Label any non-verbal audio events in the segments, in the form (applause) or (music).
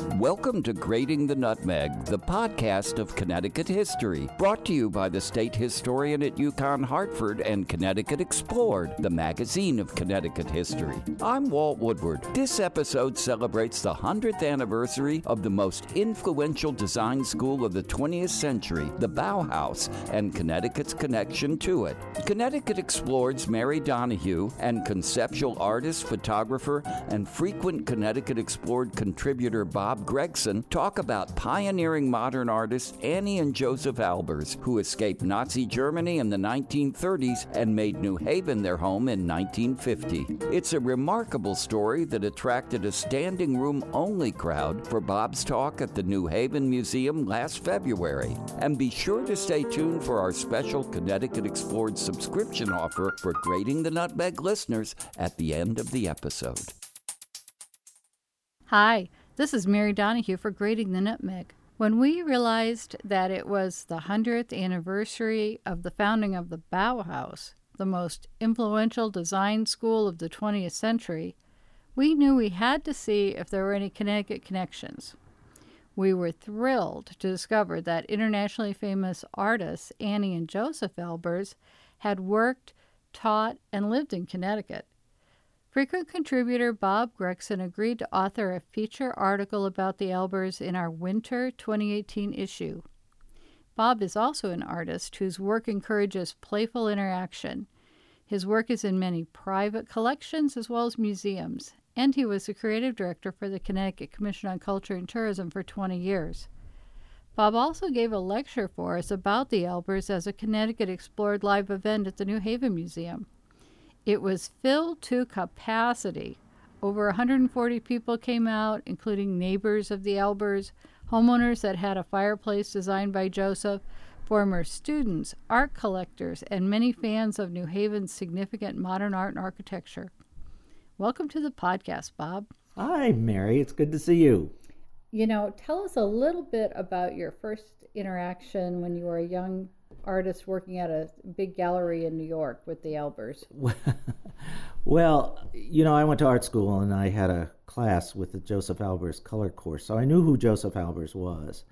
Welcome to Grating the Nutmeg, the podcast of Connecticut history, brought to you by the state historian at UConn Hartford and Connecticut Explored, the magazine of Connecticut history. I'm Walt Woodward. This episode celebrates the 100th anniversary of the most influential design school of the 20th century, the Bauhaus, and Connecticut's connection to it. Connecticut Explored's Mary Donahue and conceptual artist, photographer, and frequent Connecticut Explored contributor Bob Gregson talk about pioneering modern artists Annie and Joseph Albers, who escaped Nazi Germany in the 1930s and made New Haven their home in 1950. It's a remarkable story that attracted a standing room only crowd for Bob's talk at the New Haven Museum last February. And be sure to stay tuned for our special Connecticut Explored subscription offer for Grating the Nutmeg listeners at the end of the episode. Hi. This is Mary Donahue for Grating the Nutmeg. When we realized that it was the 100th anniversary of the founding of the Bauhaus, the most influential design school of the 20th century, we knew we had to see if there were any Connecticut connections. We were thrilled to discover that internationally famous artists Annie and Joseph Albers had worked, taught, and lived in Connecticut. Frequent contributor Bob Gregson agreed to author a feature article about the Albers in our winter 2018 issue. Bob is also an artist whose work encourages playful interaction. His work is in many private collections as well as museums, and he was the creative director for the Connecticut Commission on Culture and Tourism for 20 years. Bob also gave a lecture for us about the Albers as a Connecticut Explored live event at the New Haven Museum. It was filled to capacity. Over 140 people came out, including neighbors of the Albers, homeowners that had a fireplace designed by Joseph, former students, art collectors, and many fans of New Haven's significant modern art and architecture. Welcome to the podcast, Bob. Hi, Mary. It's good to see you. You know, tell us a little bit about your first interaction when you were a young artist working at a big gallery in New York with the Albers? (laughs) well, you know, I went to art school and I had a class with the Joseph Albers color course, so I knew who Joseph Albers was.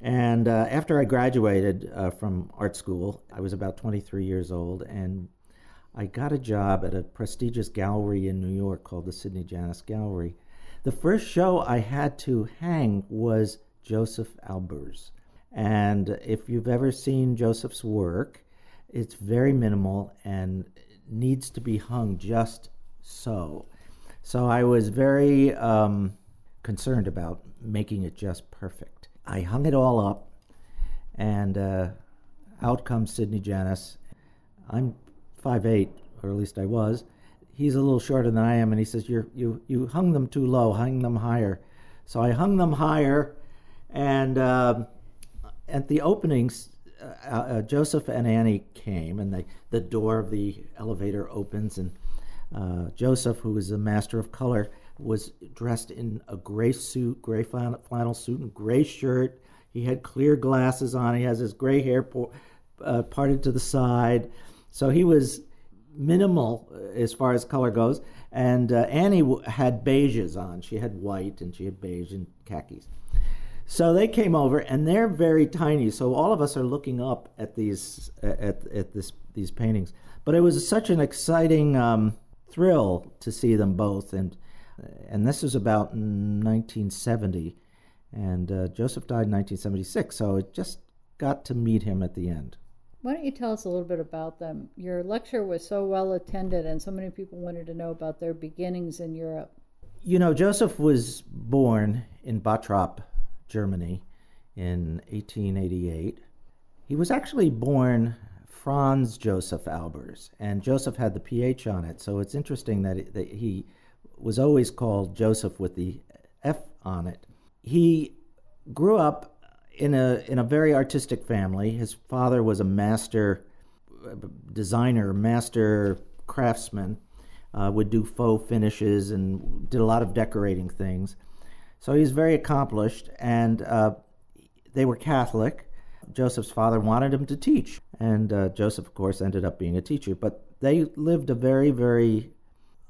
And uh, after I graduated uh, from art school, I was about 23 years old, and I got a job at a prestigious gallery in New York called the Sidney Janis Gallery. The first show I had to hang was Joseph Albers. And if you've ever seen Joseph's work, it's very minimal and needs to be hung just so. So I was very um, concerned about making it just perfect. I hung it all up, and uh, out comes Sidney Janis. I'm 5'8", or at least I was. He's a little shorter than I am, and he says, You're, you, you hung them too low, hung them higher. So I hung them higher, and... Uh, at the openings, uh, uh, Joseph and Annie came, and they, the door of the elevator opens, and uh, Joseph, who is a master of color, was dressed in a gray suit, gray flannel suit, and gray shirt. He had clear glasses on. He has his gray hair uh, parted to the side, so he was minimal as far as color goes. And uh, Annie w- had beiges on. She had white, and she had beige and khakis. So they came over, and they're very tiny. So all of us are looking up at these at at this these paintings. But it was such an exciting um, thrill to see them both, and and this was about 1970, and uh, Joseph died in 1976. So it just got to meet him at the end. Why don't you tell us a little bit about them? Your lecture was so well attended, and so many people wanted to know about their beginnings in Europe. You know, Joseph was born in Bottrop, Germany in 1888. He was actually born Franz Joseph Albers, and Joseph had the PH on it, so it's interesting that, it, that he was always called Joseph with the F on it. He grew up in a in a very artistic family. His father was a master designer, master craftsman, uh, would do faux finishes and did a lot of decorating things. So he's very accomplished, and uh, they were Catholic. Joseph's father wanted him to teach, and uh, Joseph, of course, ended up being a teacher. But they lived a very, very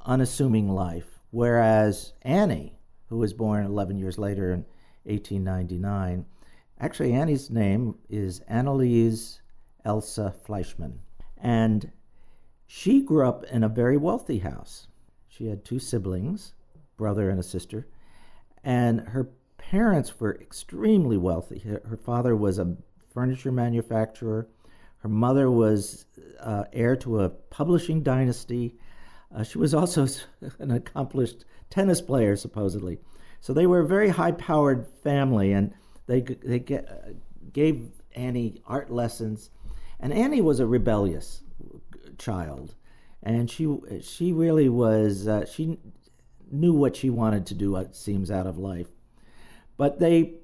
unassuming life. Whereas Annie, who was born 11 years later in 1899. Actually, Annie's name is Anneliese Elsa Fleischmann. And she grew up in a very wealthy house. She had two siblings, brother and a sister, and her parents were extremely wealthy. Her, her father was a furniture manufacturer. Her mother was uh, heir to a publishing dynasty. Uh, she was also (laughs) an accomplished tennis player, supposedly. So they were a very high powered family, and they, they get, uh, gave Annie art lessons. And Annie was a rebellious child. And she, she really was, uh, she knew what she wanted to do, it seems, out of life. But they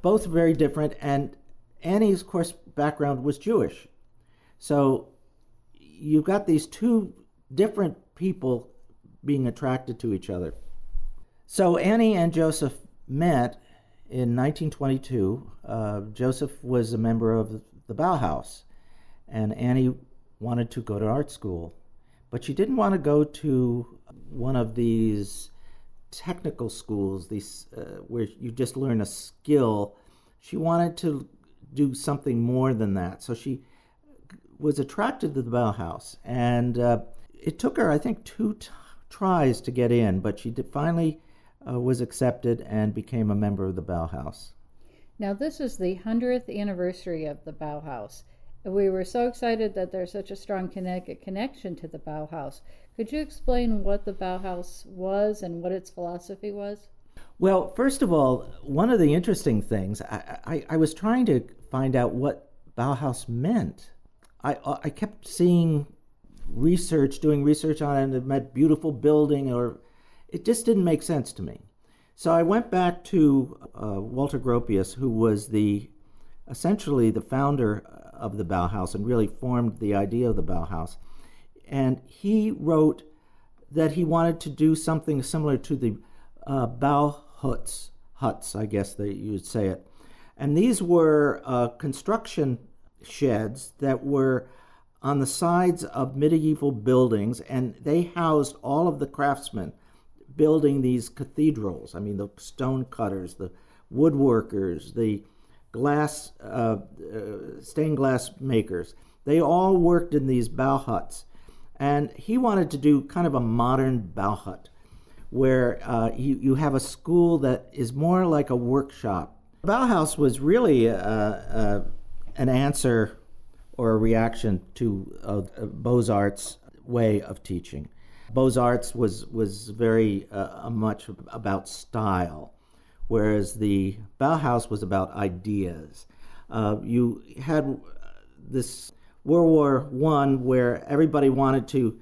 both very different, and Annie's, of course, background was Jewish. So you've got these two different people being attracted to each other. So Annie and Joseph met in 1922. Uh, Joseph was a member of the Bauhaus, and Annie wanted to go to art school, but she didn't want to go to one of these technical schools, these uh, where you just learn a skill. She wanted to do something more than that, so she was attracted to the Bauhaus, and uh, it took her, I think, two t- tries to get in, but she did, finally uh, was accepted and became a member of the Bauhaus. Now, this is the 100th anniversary of the Bauhaus. We were so excited that there's such a strong Connecticut connection to the Bauhaus. Could you explain what the Bauhaus was and what its philosophy was? Well, first of all, one of the interesting things, I, I, I was trying to find out what Bauhaus meant. I, I kept seeing research, doing research on it, and it meant beautiful building, or it just didn't make sense to me. So I went back to uh, Walter Gropius, who was the essentially the founder of the Bauhaus and really formed the idea of the Bauhaus. And he wrote that he wanted to do something similar to the uh, Bauhuts, huts, I guess that you'd say it. And these were uh, construction sheds that were on the sides of medieval buildings, and they housed all of the craftsmen building these cathedrals. I mean, the stone cutters, the woodworkers, the glass, uh, uh, stained glass makers. They all worked in these Bauhuts. And he wanted to do kind of a modern Bauhut, where uh, you, you have a school that is more like a workshop. Bauhaus was really uh, uh, an answer or a reaction to uh, Beaux Arts way of teaching. Beaux Arts was was very uh, much about style, whereas the Bauhaus was about ideas. Uh, you had this World War One where everybody wanted to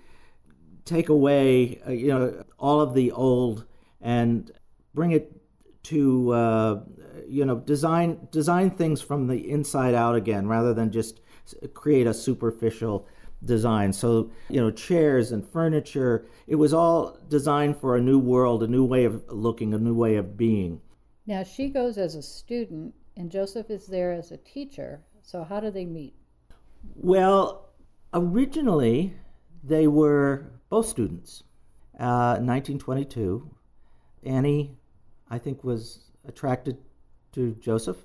take away, uh, you know, all of the old and bring it to, uh, you know, design design things from the inside out again, rather than just create a superficial design. So, you know, chairs and furniture, it was all designed for a new world, a new way of looking, a new way of being. Now, she goes as a student, and Joseph is there as a teacher. So, how do they meet? Well, originally, they were both students. Uh, 1922, Annie, I think, was attracted to Joseph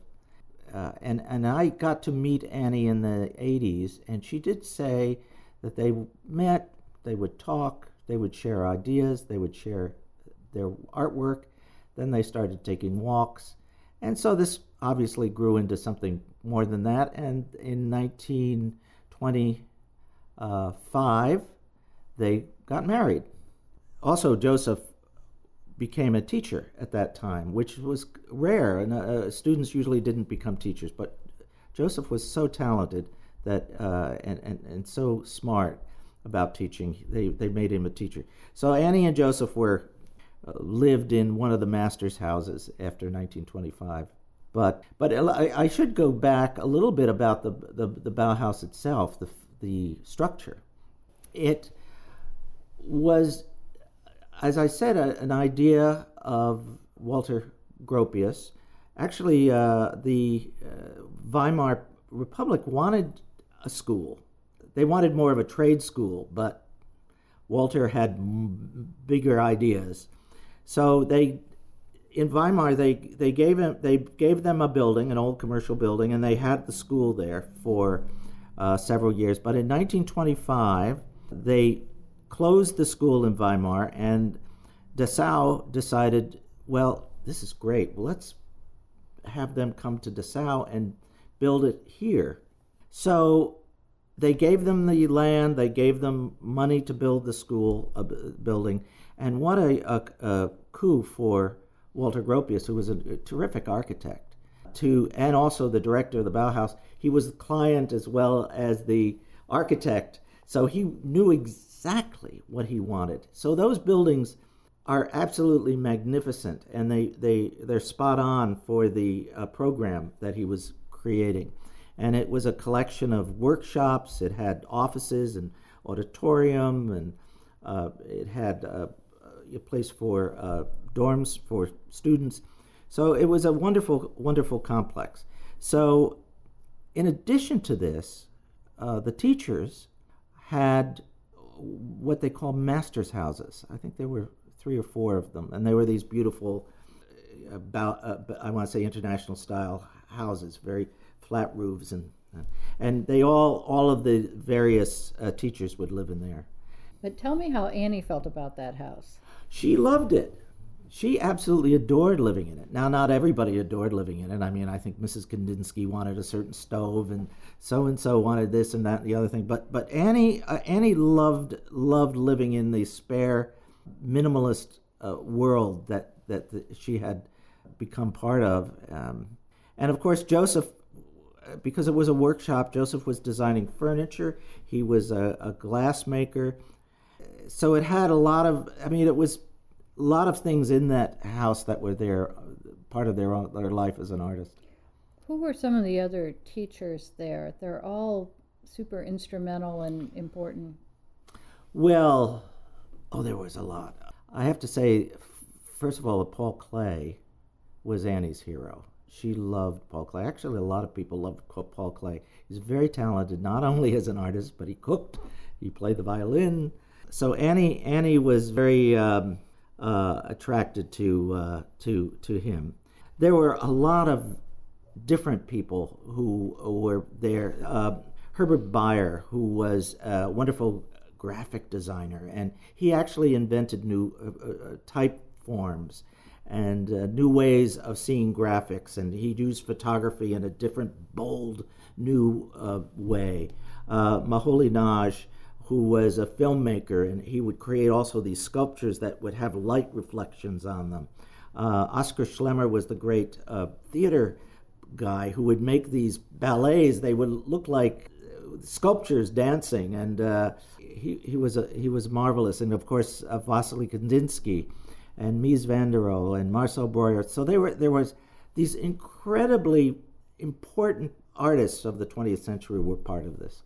uh, and and I got to meet Annie in the '80s, and she did say that they met, they would talk, they would share ideas, they would share their artwork. Then they started taking walks, and so this obviously grew into something more than that. And in 1925, they got married. Also, Joseph became a teacher at that time, which was rare, and uh, students usually didn't become teachers. But Joseph was so talented that uh, and, and and so smart about teaching, they they made him a teacher. So Annie and Joseph were uh, lived in one of the master's houses after 1925. But but I, I, should go back a little bit about the the, the Bauhaus itself, the the structure. It was as I said, a, an idea of Walter Gropius. Actually, uh, the uh, Weimar Republic wanted a school. They wanted more of a trade school, but Walter had m- bigger ideas. So they, in Weimar, they they gave him they gave them a building, an old commercial building, and they had the school there for uh, several years. But in 1925, they closed the school in Weimar, and Dessau decided, well, this is great. Well, let's have them come to Dessau and build it here. So they gave them the land, they gave them money to build the school uh, building, and what a, a, a coup for Walter Gropius, who was a, a terrific architect, to and also the director of the Bauhaus. He was the client as well as the architect, so he knew exactly what he wanted. So those buildings are absolutely magnificent, and they they they're spot on for the uh, program that he was creating. And it was a collection of workshops. It had offices and auditorium, and uh, it had uh, a place for uh, dorms for students. So it was a wonderful, wonderful complex. So, in addition to this, uh, the teachers had what they call master's houses. I think there were three or four of them, and they were these beautiful, uh, about uh, I want to say international style houses, very flat roofs, and and they all all of the various uh, teachers would live in there. But tell me how Annie felt about that house. She loved it she absolutely adored living in it. Now, not everybody adored living in it. I mean, I think Mrs. Kandinsky wanted a certain stove, and so and so wanted this and that and the other thing. But but Annie uh, Annie loved loved living in the spare, minimalist uh, world that that the, she had become part of. Um, and of course, Joseph, uh, because it was a workshop, Joseph was designing furniture. He was a, a glass maker, so it had a lot of. I mean, it was a lot of things in that house that were their part of their own, their life as an artist. Who were some of the other teachers there? They're all super instrumental and important. Well, oh, there was a lot. I have to say, first of all, Paul Klee was Annie's hero. She loved Paul Klee. Actually, a lot of people loved Paul Klee. He's very talented, not only as an artist, but he cooked, he played the violin. So Annie, Annie was very um, uh, attracted to uh, to to him. There were a lot of different people who were there. Uh, Herbert Bayer, who was a wonderful graphic designer, and he actually invented new uh, uh, type forms and uh, new ways of seeing graphics, and he used photography in a different, bold, new way. Uh, Moholy-Nagy who was a filmmaker, and he would create also these sculptures that would have light reflections on them. Uh, Oskar Schlemmer was the great uh, theater guy who would make these ballets. They would look like sculptures dancing, and uh, he, he was a, he was marvelous. And of course, uh, Vasily Kandinsky and Mies van der Rohe and Marcel Breuer. So they were there was these incredibly important artists of the 20th century were part of this.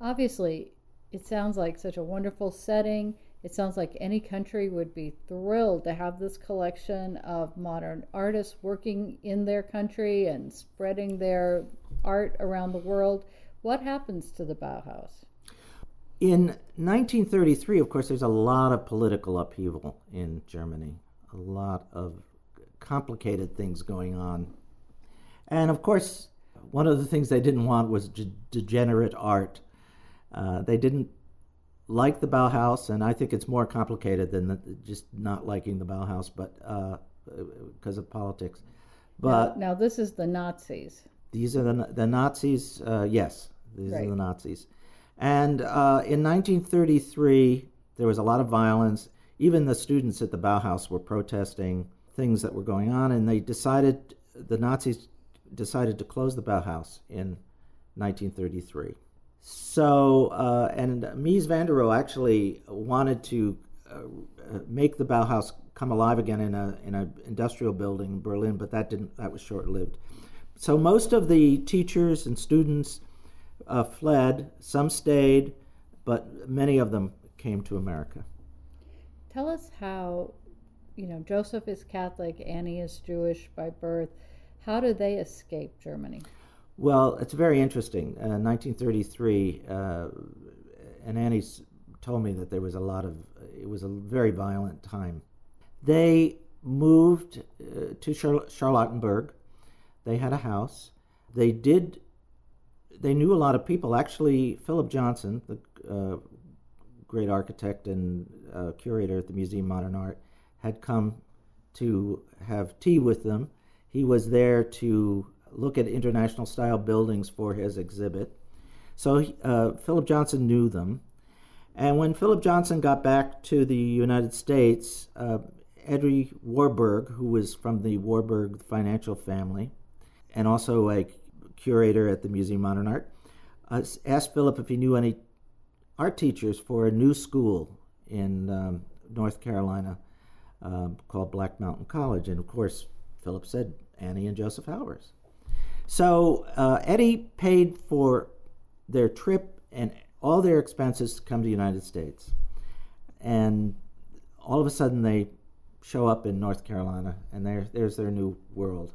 Obviously, it sounds like such a wonderful setting. It sounds like any country would be thrilled to have this collection of modern artists working in their country and spreading their art around the world. What happens to the Bauhaus? In 1933, of course, there's a lot of political upheaval in Germany, a lot of complicated things going on. And of course, one of the things they didn't want was de- degenerate art uh, they didn't like the Bauhaus, and I think it's more complicated than the, just not liking the Bauhaus, but because uh, of politics. But now, now, this is the Nazis. These are the the Nazis. Uh, yes, these right. are the Nazis. And uh, in 1933, there was a lot of violence. Even the students at the Bauhaus were protesting things that were going on, and they decided the Nazis decided to close the Bauhaus in 1933. So, uh, and Mies van der Rohe actually wanted to uh, make the Bauhaus come alive again in a in an industrial building in Berlin, but that didn't. That was short lived. So most of the teachers and students uh, fled. Some stayed, but many of them came to America. Tell us how, you know, Joseph is Catholic, Annie is Jewish by birth. How do they escape Germany? Well, it's very interesting. Uh, 1933, uh, and Annie told me that there was a lot of, it was a very violent time. They moved uh, to Char- Charlottenburg. They had a house. They did. They knew a lot of people. Actually, Philip Johnson, the uh, great architect and uh, curator at the Museum of Modern Art, had come to have tea with them. He was there to look at international style buildings for his exhibit. So uh, Philip Johnson knew them. And when Philip Johnson got back to the United States, uh, Eddy Warburg, who was from the Warburg financial family, and also a curator at the Museum of Modern Art, uh, asked Philip if he knew any art teachers for a new school in um, North Carolina um, called Black Mountain College. And of course, Philip said Annie and Joseph Albers. So uh, Eddy paid for their trip and all their expenses to come to the United States. And all of a sudden they show up in North Carolina and there, there's their new world.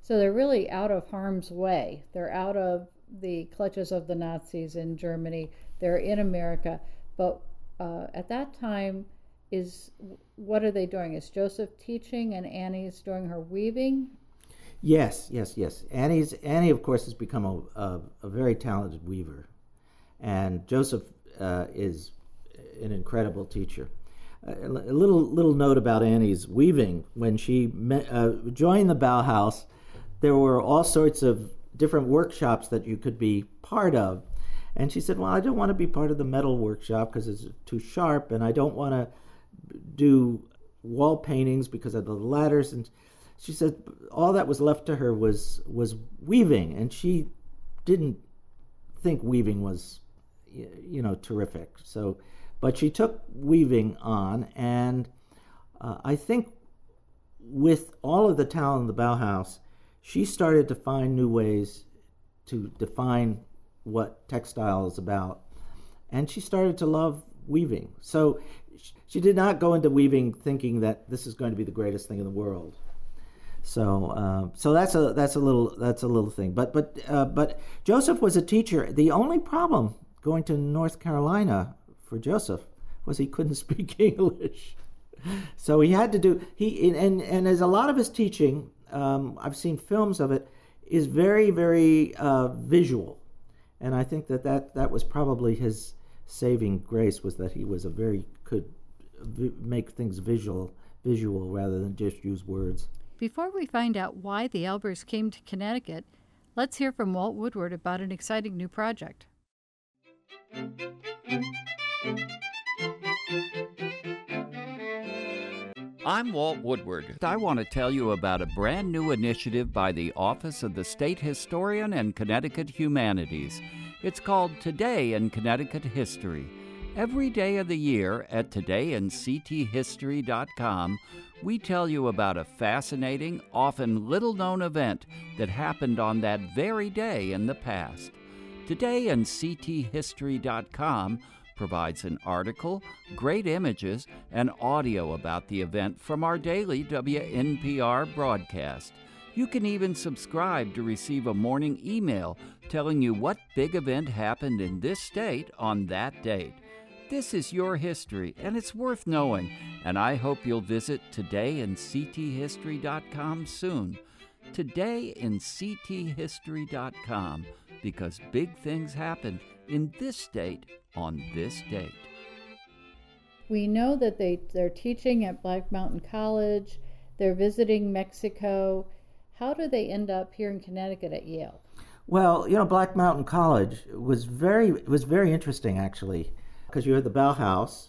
So they're really out of harm's way. They're out of the clutches of the Nazis in Germany. They're in America. But uh, at that time, is what are they doing? Is Joseph teaching and Annie's doing her weaving? Yes, yes, yes. Annie's Annie, of course, has become a, a, a very talented weaver, and Joseph uh, is an incredible teacher. a little little note about Annie's weaving. When she met, uh, joined the Bauhaus, there were all sorts of different workshops that you could be part of. And she said, Well, I don't want to be part of the metal workshop because it's too sharp, and I don't want to do wall paintings because of the ladders. And she said all that was left to her was was weaving, and she didn't think weaving was you know terrific. So, but she took weaving on, and uh, I think with all of the talent in the Bauhaus, she started to find new ways to define what textile is about, and she started to love weaving. So she did not go into weaving thinking that this is going to be the greatest thing in the world. So, uh, so that's a that's a little that's a little thing. But but uh, but Joseph was a teacher. The only problem going to North Carolina for Joseph was he couldn't (laughs) speak English. So he had to do he and and as a lot of his teaching, um, I've seen films of it, is very very uh, visual, and I think that, that that was probably his saving grace was that he was a very could make things visual visual rather than just use words. Before we find out why the Albers came to Connecticut, let's hear from Walt Woodward about an exciting new project. I'm Walt Woodward. I want to tell you about a brand new initiative by the Office of the State Historian and Connecticut Humanities. It's called Today in Connecticut History. Every day of the year at todayincthistory.com, we tell you about a fascinating, often little known event that happened on that very day in the past. Today in CTHistory.com provides an article, great images, and audio about the event from our daily WNPR broadcast. You can even subscribe to receive a morning email telling you what big event happened in this state on that date. This is your history, and it's worth knowing, and I hope you'll visit todayincthistory.com soon. Todayincthistory.com, because big things happen in this state on this date. We know that they, they're teaching at Black Mountain College, they're visiting Mexico. How do they end up here in Connecticut at Yale? Well, you know, Black Mountain College was very was very interesting actually because you had the Bauhaus,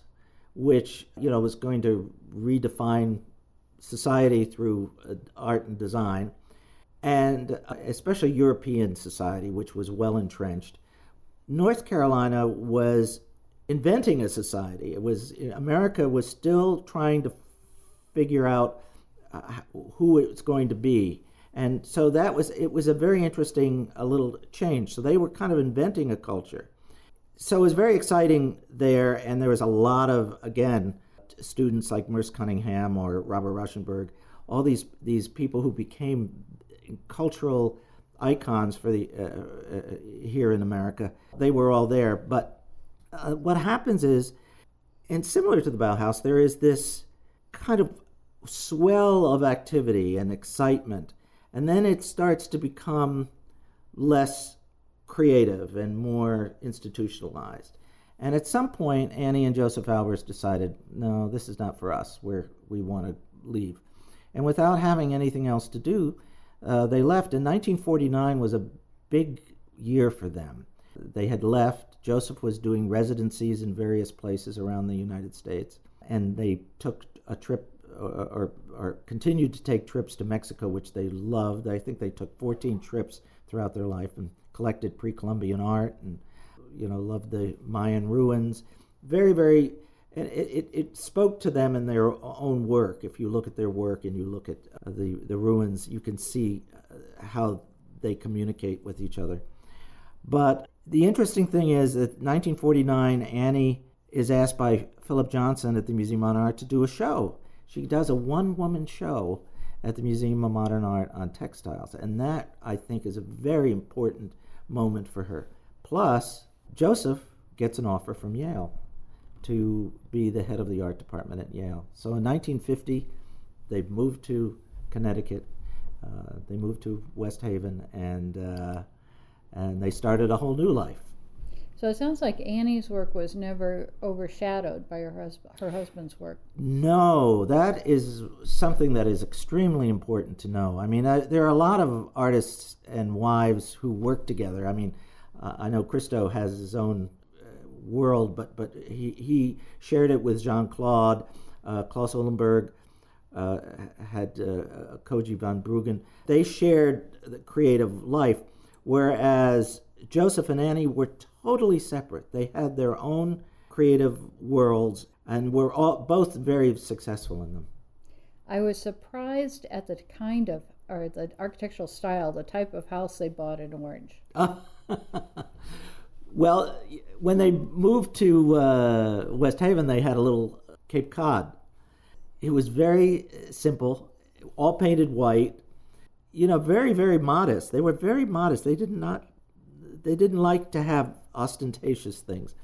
which you know was going to redefine society through uh, art and design, and uh, especially European society, which was well entrenched. North Carolina was inventing a society. It was America was still trying to figure out uh, who it's going to be, and so that was it was a very interesting a little change. So they were kind of inventing a culture so it was very exciting there, and there was a lot of again students like Merce Cunningham or Robert Rauschenberg, all these these people who became cultural icons for the uh, uh, here in America. They were all there, but uh, what happens is, and similar to the Bauhaus, there is this kind of swell of activity and excitement. And then it starts to become less creative and more institutionalized. And at some point, Annie and Joseph Albers decided, no, this is not for us. We're, we want to leave. And without having anything else to do, uh, they left. And 1949 was a big year for them. They had left. Joseph was doing residencies in various places around the United States. And they took a trip or, or, or, continued to take trips to Mexico, which they loved. I think they took 14 trips throughout their life and collected pre-Columbian art and you know loved the Mayan ruins. Very, very, and it, it, it, spoke to them in their own work. If you look at their work and you look at uh, the the ruins, you can see uh, how they communicate with each other. But the interesting thing is that 1949, Annie is asked by Philip Johnson at the Museum of Modern Art to do a show. She does a one woman show at the Museum of Modern Art on textiles. And that, I think, is a very important moment for her. Plus, Joseph gets an offer from Yale to be the head of the art department at Yale. So in 1950, they moved to Connecticut. Uh, they moved to West Haven, and uh, and they started a whole new life. So it sounds like Annie's work was never overshadowed by her husband, her husband's work. No, that is something that is extremely important to know. I mean, I, there are a lot of artists and wives who work together. I mean, uh, I know Christo has his own uh, world, but but he he shared it with Jeanne-Claude, uh, Claes Oldenburg. Uh, had uh, Coosje van Bruggen. They shared the creative life, whereas Joseph and Annie were totally separate. They had their own creative worlds and were all, both very successful in them. I was surprised at the kind of or the architectural style, the type of house they bought in Orange. (laughs) well, when they moved to uh, West Haven, they had a little Cape Cod. It was very simple, all painted white. You know, very very modest. They were very modest. They did not they didn't like to have ostentatious things.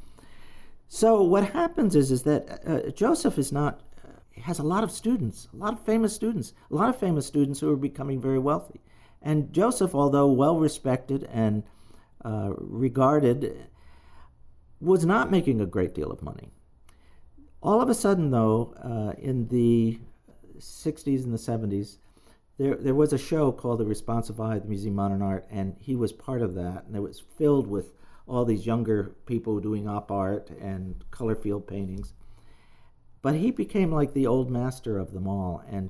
So what happens is is that uh, Joseph is not uh, has a lot of students, a lot of famous students, a lot of famous students who are becoming very wealthy. And Joseph, although well respected and uh, regarded, was not making a great deal of money. All of a sudden, though, uh, in the 60s and the 70s, there, there was a show called The Responsive Eye at the Museum of Modern Art, and he was part of that. And it was filled with all these younger people doing op art and color field paintings. But he became like the old master of them all. And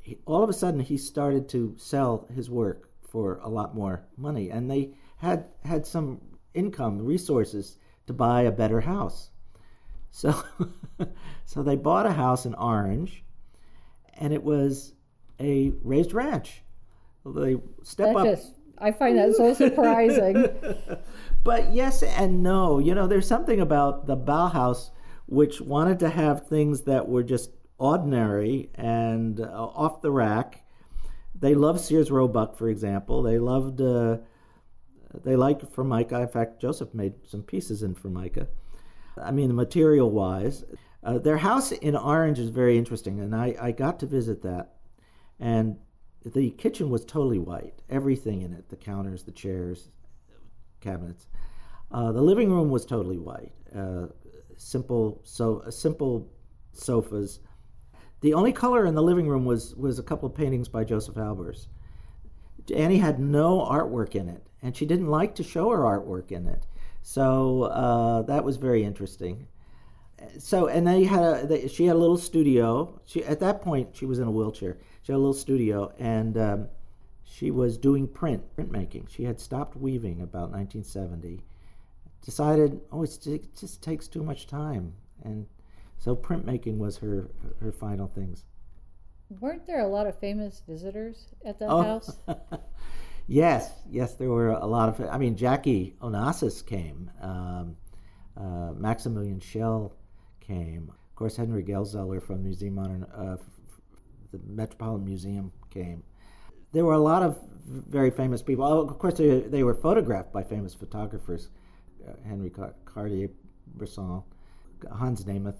he, all of a sudden, he started to sell his work for a lot more money. And they had, had some income, resources to buy a better house. So, (laughs) so they bought a house in Orange, and it was a raised ranch. They step that up. Just, I find that so surprising. (laughs) but yes and no. You know, there's something about the Bauhaus which wanted to have things that were just ordinary and uh, off the rack. They loved Sears Roebuck, for example. They loved. Uh, they liked Formica. In fact, Joseph made some pieces in Formica. I mean, material wise. Uh, their house in Orange is very interesting, and I, I got to visit that and the kitchen was totally white, everything in it the counters, the chairs, cabinets. Uh, the living room was totally white, uh, simple, so uh, simple sofas. The only color in the living room was, was a couple of paintings by Joseph Albers. Annie had no artwork in it, and she didn't like to show her artwork in it. So uh, that was very interesting. So, and they had a, they, she had a little studio. She at that point she was in a wheelchair she had a little studio, and um, she was doing print, printmaking. She had stopped weaving about 1970. Decided, oh, it just takes too much time, and so printmaking was her her final things. Weren't there a lot of famous visitors at that oh. house? (laughs) yes, yes, there were a lot of. I mean, Jackie Onassis came. Um, uh, Maximilian Schell came. Of course, Henry Geldzahler from Museum Modern uh, the Metropolitan Museum came. There were a lot of very famous people. Oh, of course, they, they were photographed by famous photographers, uh, Henri Cartier-Bresson, Hans Namuth.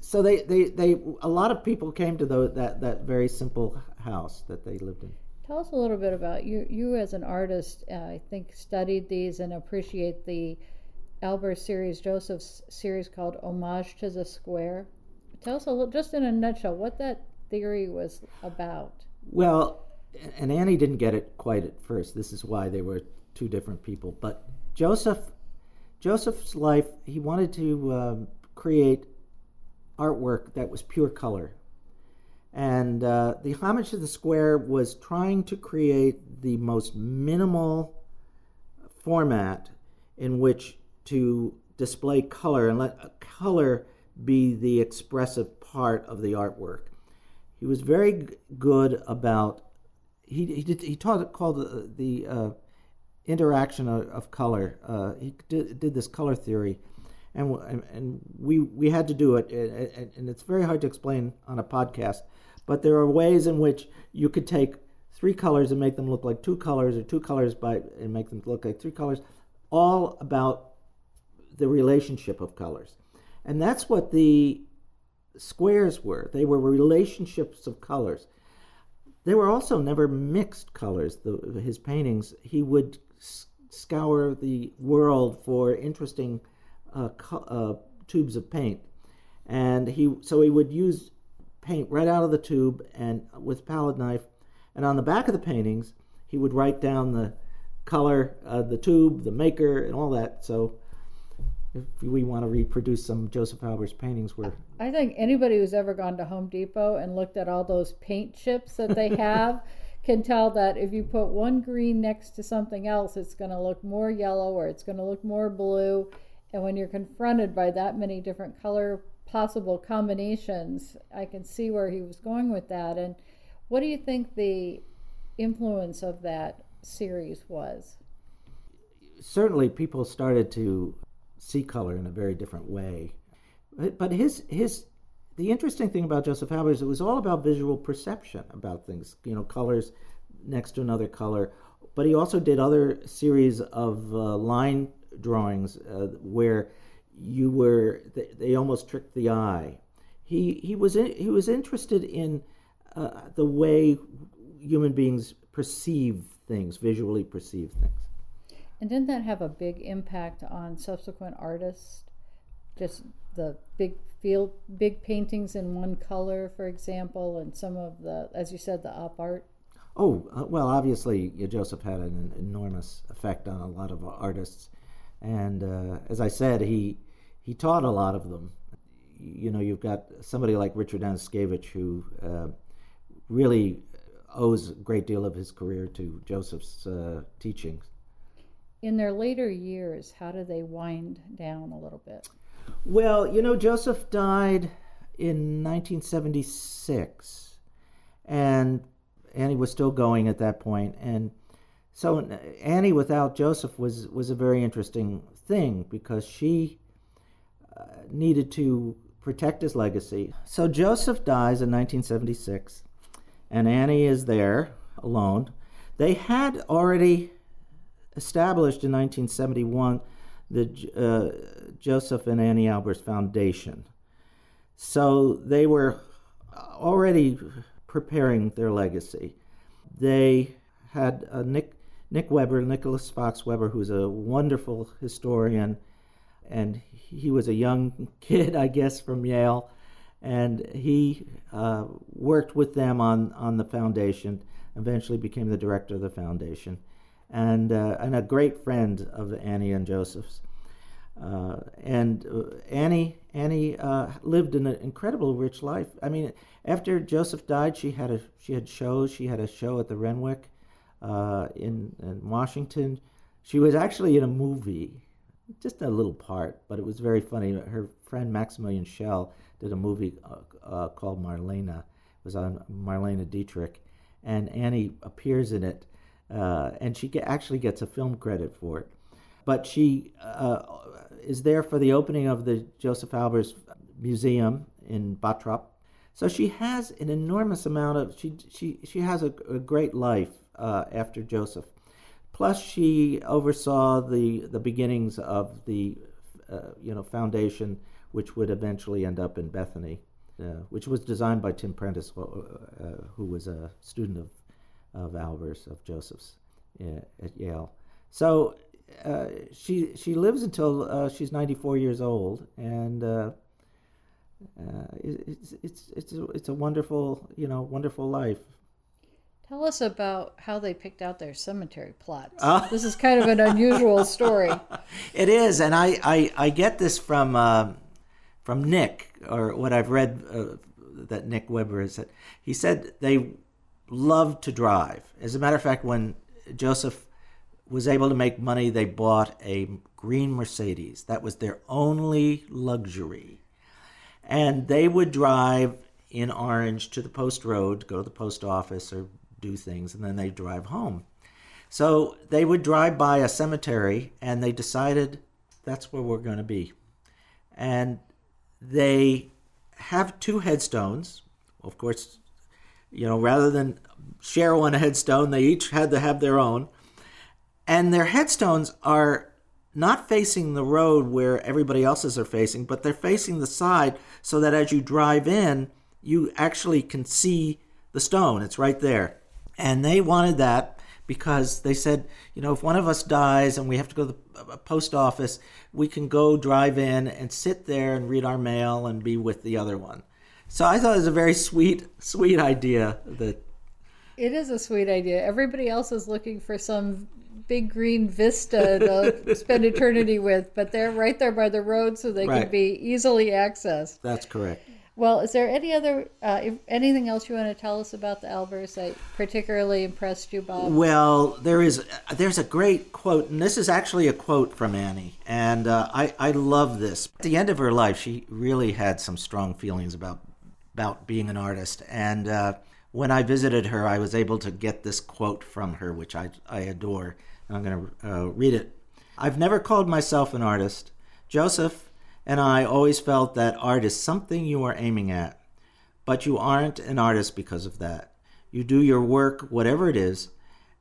so they, they, they a lot of people came to the, that that very simple house that they lived in. Tell us a little bit about you. You as an artist, uh, I think, studied these and appreciate the Albers series, Joseph's series called "Homage to the Square." Tell us a little, just in a nutshell, what that theory was about. Well, and Annie didn't get it quite at first. This is why they were two different people. But Joseph, Joseph's life, he wanted to um, create artwork that was pure color. And uh, the homage to the square was trying to create the most minimal format in which to display color and let color be the expressive part of the artwork. He was very good about he he did he taught called the, the uh, interaction of, of color. Uh, he did, did this color theory, and and we we had to do it, and, and it's very hard to explain on a podcast. But there are ways in which you could take three colors and make them look like two colors, or two colors by and make them look like three colors, all about the relationship of colors, and that's what the squares were. They were relationships of colors. They were also never mixed colors. The, his paintings, he would scour the world for interesting uh, co- uh, tubes of paint, and he so he would use paint right out of the tube and with palette knife, and on the back of the paintings he would write down the color, uh, the tube, the maker, and all that. So if we want to reproduce some Joseph Albers paintings, we're I think anybody who's ever gone to Home Depot and looked at all those paint chips that they (laughs) have can tell that if you put one green next to something else, it's going to look more yellow or it's going to look more blue. And when you're confronted by that many different color possible combinations, I can see where he was going with that. And what do you think the influence of that series was? certainly people started to see color in a very different way. But, his his the interesting thing about Joseph Albers, it was all about visual perception about things. You know, colors next to another color. But he also did other series of uh, line drawings uh, where you were they, they, almost tricked the eye. He he was in, he was interested in uh, the way human beings perceive things, visually perceive things. And didn't that have a big impact on subsequent artists? Just the big field, big paintings in one color, for example, and some of the, as you said, the op art. Oh uh, well, obviously Joseph had an enormous effect on a lot of artists, and uh, as I said, he he taught a lot of them. You know, you've got somebody like Richard Anuszkiewicz who uh, really owes a great deal of his career to Joseph's uh, teachings in their later years, how do they wind down a little bit? Well, you know, Joseph died in 1976, and Annie was still going at that point, and so Annie without Joseph was was a very interesting thing because she uh, needed to protect his legacy. So Joseph dies in 1976, and Annie is there alone. They had already established in 1971 the uh, Joseph and Annie Albers Foundation. So they were already preparing their legacy. They had uh, Nick Nick Weber, Nicholas Fox Weber, who's a wonderful historian, and he was a young (laughs) kid, I guess, from Yale, and he uh, worked with them on on the foundation. Eventually, became the director of the foundation and uh, and a great friend of Annie and Joseph's. Uh, and uh, Annie Annie uh, lived an incredible rich life. I mean, after Joseph died, she had a she had shows. She had a show at the Renwick uh, in, in Washington. She was actually in a movie, just a little part, but it was very funny. Her friend Maximilian Schell did a movie called Marlene. It was on Marlene Dietrich, and Annie appears in it uh, and she get, actually gets a film credit for it. But she uh, is there for the opening of the Joseph Albers Museum in Bottrop. So she has an enormous amount of she she she has a, a great life uh, after Joseph. Plus, she oversaw the the beginnings of the uh, you know foundation which would eventually end up in Bethany, uh, which was designed by Tim Prentice, uh, who was a student of, of Albers, of Josef's uh, at Yale. So uh, she she lives until uh, she's 94 years old, and uh, it's it's it's a, it's a wonderful you know wonderful life. Tell us about how they picked out their cemetery plots. Uh, (laughs) this is kind of an unusual story. (laughs) It is, and I, I, I get this from uh, from Nick, or what I've read uh, that Nick Weber has said. He said they loved to drive. As a matter of fact, when Josef was able to make money, they bought a green Mercedes. That was their only luxury. And they would drive in Orange to the post road, go to the post office or do things, and then they'd drive home. So they would drive by a cemetery and they decided that's where we're going to be. And they have two headstones. Of course, you know, rather than share one headstone, they each had to have their own. And their headstones are not facing the road where everybody else's are facing, but they're facing the side so that as you drive in, you actually can see the stone. It's right there. And they wanted that because they said, you know, if one of us dies and we have to go to the uh, uh, post office, we can go drive in and sit there and read our mail and be with the other one. So I thought it was a very sweet, sweet idea that. It is a sweet idea. Everybody else is looking for some big green vista to (laughs) spend eternity with, but they're right there by the road so they right. can be easily accessed. That's correct. Well, is there any other uh, anything else you want to tell us about the Albers that particularly impressed you, Bob? Well, there is there's a great quote, and this is actually a quote from Anni, and uh, I I love this. At the end of her life, she really had some strong feelings about about being an artist, and uh, when I visited her, I was able to get this quote from her, which I I adore, and I'm going to uh, read it. I've never called myself an artist, Josef and I always felt that art is something you are aiming at. But you aren't an artist because of that. You do your work, whatever it is.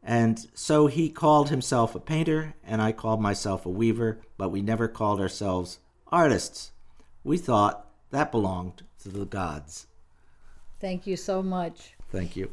And so he called himself a painter, and I called myself a weaver, but we never called ourselves artists. We thought that belonged to the gods. Thank you so much. Thank you.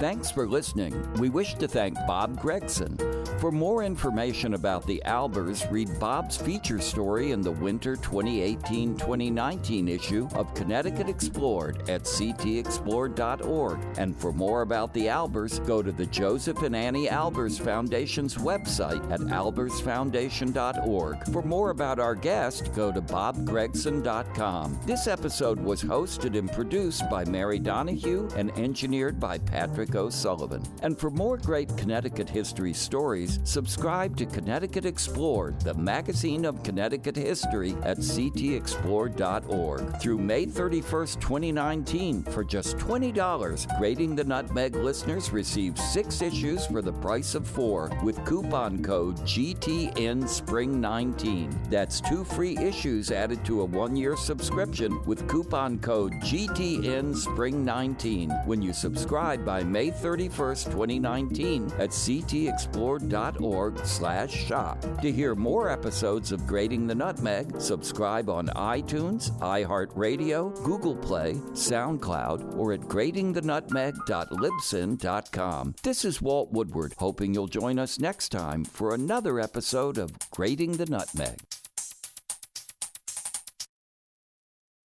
Thanks for listening. We wish to thank Bob Gregson. For more information about the Albers, read Bob's feature story in the winter 2018 2019 issue of Connecticut Explored at ctexplored.org. And for more about the Albers, go to the Josef and Anni Albers Foundation's website at albersfoundation.org. For more about our guest, go to bobgregson.com. This episode was hosted and produced by Mary Donahue and engineered by Patrick O'Sullivan. And for more great Connecticut history stories, subscribe to Connecticut Explored, the magazine of Connecticut history at ctexplored.org. Through May 31st, 2019, for just $20, Grating the Nutmeg listeners receive six issues for the price of four with coupon code GTN Spring 19. That's two free issues added to a one year subscription with coupon code GTN Spring 19 when you subscribe by May May 31st, 2019 at ctexplored.org slash shop. To hear more episodes of Grating the Nutmeg, subscribe on iTunes, iHeartRadio, Google Play, SoundCloud, or at gratingthenutmeg.libsyn.com. This is Walt Woodward, hoping you'll join us next time for another episode of Grating the Nutmeg.